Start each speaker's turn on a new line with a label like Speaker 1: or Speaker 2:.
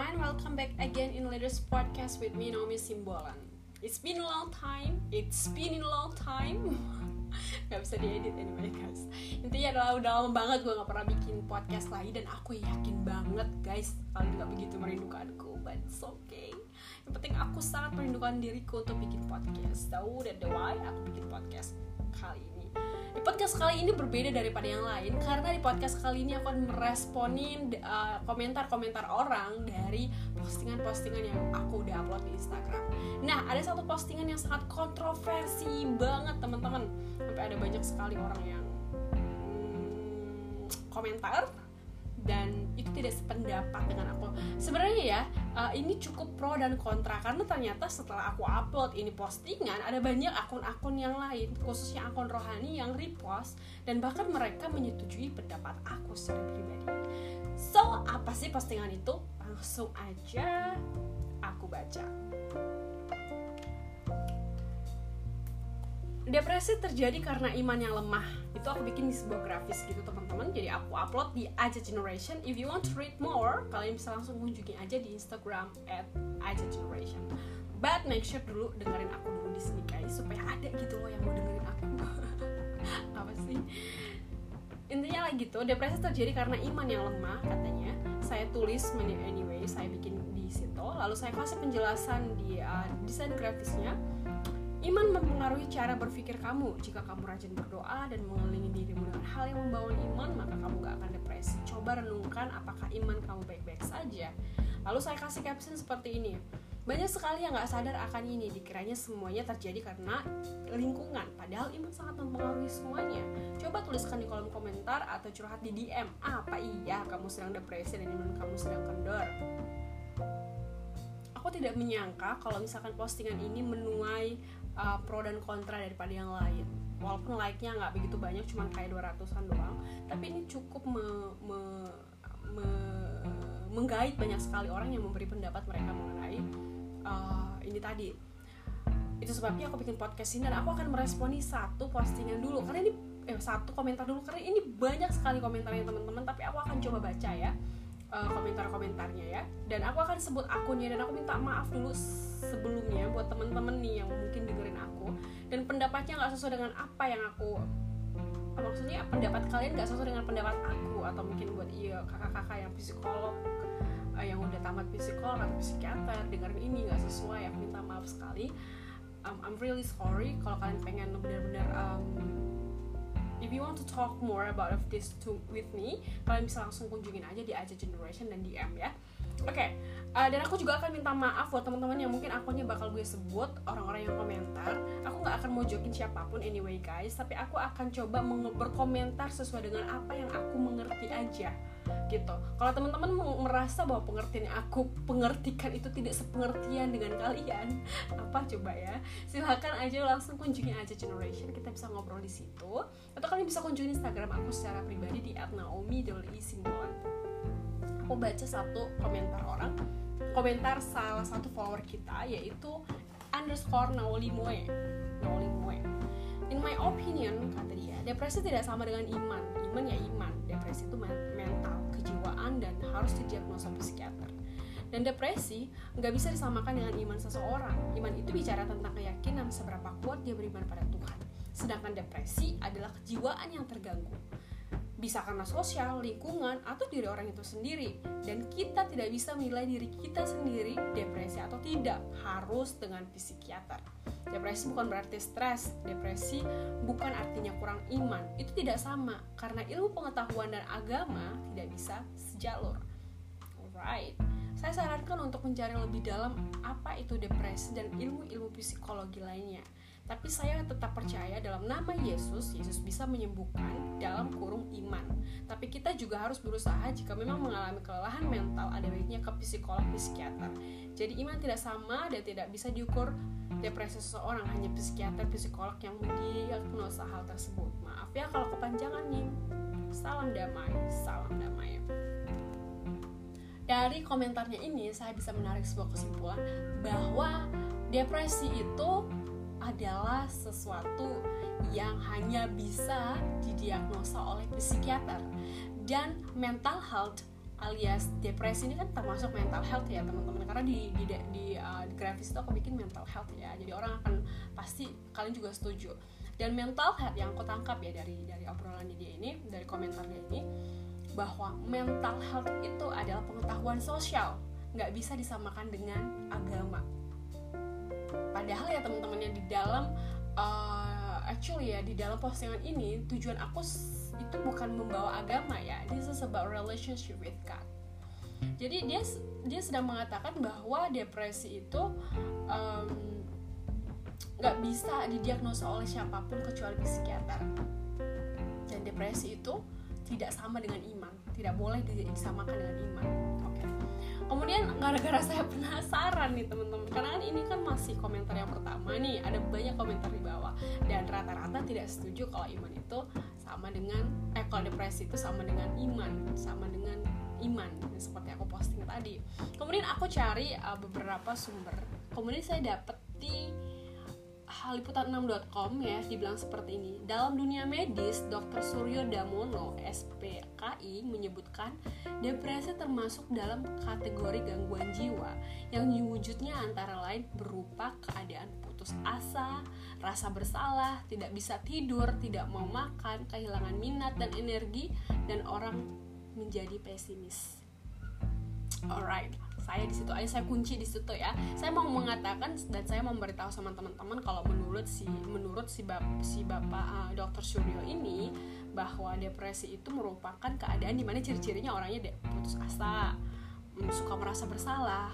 Speaker 1: everyone, welcome back again in latest podcast with me Naomi Simbolan. It's been a long time, it's been a long time. gak bisa diedit anyway guys. Intinya adalah udah lama banget gue gak pernah bikin podcast lagi dan aku yakin banget guys kalian gak begitu merindukanku, but it's okay. Yang penting aku sangat merindukan diriku untuk bikin podcast. Tahu dan why aku bikin podcast podcast kali ini berbeda daripada yang lain karena di podcast kali ini aku akan meresponin uh, komentar-komentar orang dari postingan-postingan yang aku udah upload di Instagram. Nah, ada satu postingan yang sangat kontroversi banget teman-teman. Sampai ada banyak sekali orang yang hmm, komentar dan itu tidak sependapat dengan aku sebenarnya ya uh, ini cukup pro dan kontra. Karena ternyata setelah aku upload ini postingan ada banyak akun-akun yang lain khususnya akun rohani yang repost dan bahkan mereka menyetujui pendapat aku secara pribadi. So apa sih postingan itu? Langsung aja aku baca Depresi terjadi karena iman yang lemah. Itu aku bikin di sebuah grafis gitu teman-teman. Jadi aku upload di Aja Generation. If you want to read more, kalian bisa langsung kunjungi aja di Instagram at Aja Generation. But make sure dulu dengerin aku dulu di sini guys supaya ada gitu loh yang mau dengerin aku. Apa sih? Intinya lagi gitu, depresi terjadi karena iman yang lemah katanya. Saya tulis anyway, saya bikin di situ. Lalu saya kasih penjelasan di uh, desain grafisnya Iman mempengaruhi cara berpikir kamu. Jika kamu rajin berdoa dan mengelilingi dirimu dengan hal yang membangun iman, maka kamu gak akan depresi. Coba renungkan apakah iman kamu baik-baik saja. Lalu saya kasih caption seperti ini. Banyak sekali yang gak sadar akan ini, dikiranya semuanya terjadi karena lingkungan, padahal iman sangat mempengaruhi semuanya. Coba tuliskan di kolom komentar atau curhat di DM, apa iya kamu sedang depresi dan iman kamu sedang kendor? Aku tidak menyangka kalau misalkan postingan ini menuai uh, pro dan kontra daripada yang lain. Walaupun like-nya nggak begitu banyak cuma kayak 200-an doang. Tapi ini cukup me, me, me, menggait banyak sekali orang yang memberi pendapat mereka mengenai uh, ini tadi. Itu sebabnya aku bikin podcast ini dan aku akan meresponi satu postingan dulu. Karena ini eh, satu komentar dulu. Karena ini banyak sekali komentarnya teman-teman. Tapi aku akan coba baca ya uh, komentar-komentarnya ya. Dan aku akan sebut akunnya dan aku minta maaf dulu sebelumnya buat temen-temen nih yang mungkin dengerin aku. Dan pendapatnya nggak sesuai dengan apa yang aku maksudnya pendapat kalian nggak sesuai dengan pendapat aku atau mungkin buat iya kakak-kakak yang psikolog uh, yang udah tamat psikolog atau psikiater dengerin ini nggak sesuai. Aku minta maaf sekali. Um, I'm really sorry kalau kalian pengen benar-benar um, if you want to talk more about of this to with me kalian bisa langsung kunjungin aja di aja generation dan DM ya. Oke okay. uh, dan aku juga akan minta maaf buat teman-teman yang mungkin akunnya bakal gue sebut orang-orang yang komentar. Aku nggak akan mau jokin siapa pun anyway guys. Tapi aku akan coba berkomentar sesuai dengan apa yang aku mengerti aja gitu. Kalau teman-teman merasa bahwa pengertian aku pengertikan itu tidak sepengertian dengan kalian apa coba ya? Silahkan aja langsung kunjungi aja generation kita bisa ngobrol di situ. Atau kalian bisa kunjungi instagram aku secara pribadi di @naomi_simbolan aku baca satu komentar orang komentar salah satu follower kita yaitu underscore Naoli opinion kata dia depresi tidak sama dengan iman. Iman ya iman depresi itu mental kejiwaan dan harus didiagnosa psikiater. Dan depresi nggak bisa disamakan dengan iman seseorang. Iman itu bicara tentang keyakinan seberapa kuat dia beriman pada Tuhan. Sedangkan depresi adalah kejiwaan yang terganggu bisa karena sosial, lingkungan, atau diri orang itu sendiri. Dan kita tidak bisa menilai diri kita sendiri depresi atau tidak, harus dengan psikiater. Depresi bukan berarti stres, depresi bukan artinya kurang iman. Itu tidak sama, karena ilmu pengetahuan dan agama tidak bisa sejalur. Alright, saya sarankan untuk mencari lebih dalam apa itu depresi dan ilmu-ilmu psikologi lainnya tapi saya tetap percaya dalam nama Yesus, Yesus bisa menyembuhkan dalam kurung iman. Tapi kita juga harus berusaha jika memang mengalami kelelahan mental, ada baiknya ke psikolog psikiater. Jadi iman tidak sama dan tidak bisa diukur depresi seseorang, hanya psikiater, psikolog yang mendiagnosa hal tersebut. Maaf ya kalau kepanjangan nih. Salam damai, salam damai. Dari komentarnya ini saya bisa menarik sebuah kesimpulan bahwa depresi itu adalah sesuatu yang hanya bisa didiagnosa oleh psikiater. Dan mental health alias depresi ini kan termasuk mental health ya teman-teman. Karena di di di, uh, di grafis itu aku bikin mental health ya. Jadi orang akan pasti kalian juga setuju. Dan mental health yang aku tangkap ya dari dari obrolan dia ini dari komentar dia ini bahwa mental health itu adalah pengetahuan sosial. Nggak bisa disamakan dengan agama padahal ya teman-teman yang di dalam uh, actually ya di dalam postingan ini tujuan aku itu bukan membawa agama ya. This is about relationship with God. Jadi dia dia sedang mengatakan bahwa depresi itu nggak um, bisa didiagnosa oleh siapa pun kecuali psikiater. Dan depresi itu tidak sama dengan iman. Tidak boleh disamakan dengan iman. Oke. okay. Kemudian gara-gara saya penasaran nih teman-teman. Karena kan ini kan masih komentar yang pertama nih. Ada banyak komentar di bawah. Dan rata-rata tidak setuju kalau iman itu sama dengan eh kalau depresi itu sama dengan iman. Sama dengan iman. Seperti aku posting tadi. Kemudian aku cari uh, beberapa sumber. Kemudian saya dapat di haliputan6.com ya dibilang seperti ini. Dalam dunia medis Dr. Suryo Damono SPKI menyebutkan depresi termasuk dalam kategori gangguan jiwa yang wujudnya antara lain berupa keadaan putus asa, rasa bersalah, tidak bisa tidur, tidak mau makan, kehilangan minat dan energi, dan orang menjadi pesimis. Alright, saya di situ aja saya kunci di situ ya. Saya mau mengatakan dan saya mau memberitahu sama teman-teman kalau menurut si menurut si bap, si bapak uh, dokter Suryo ini bahwa depresi itu merupakan keadaan di mana ciri-cirinya orangnya putus asa, suka merasa bersalah,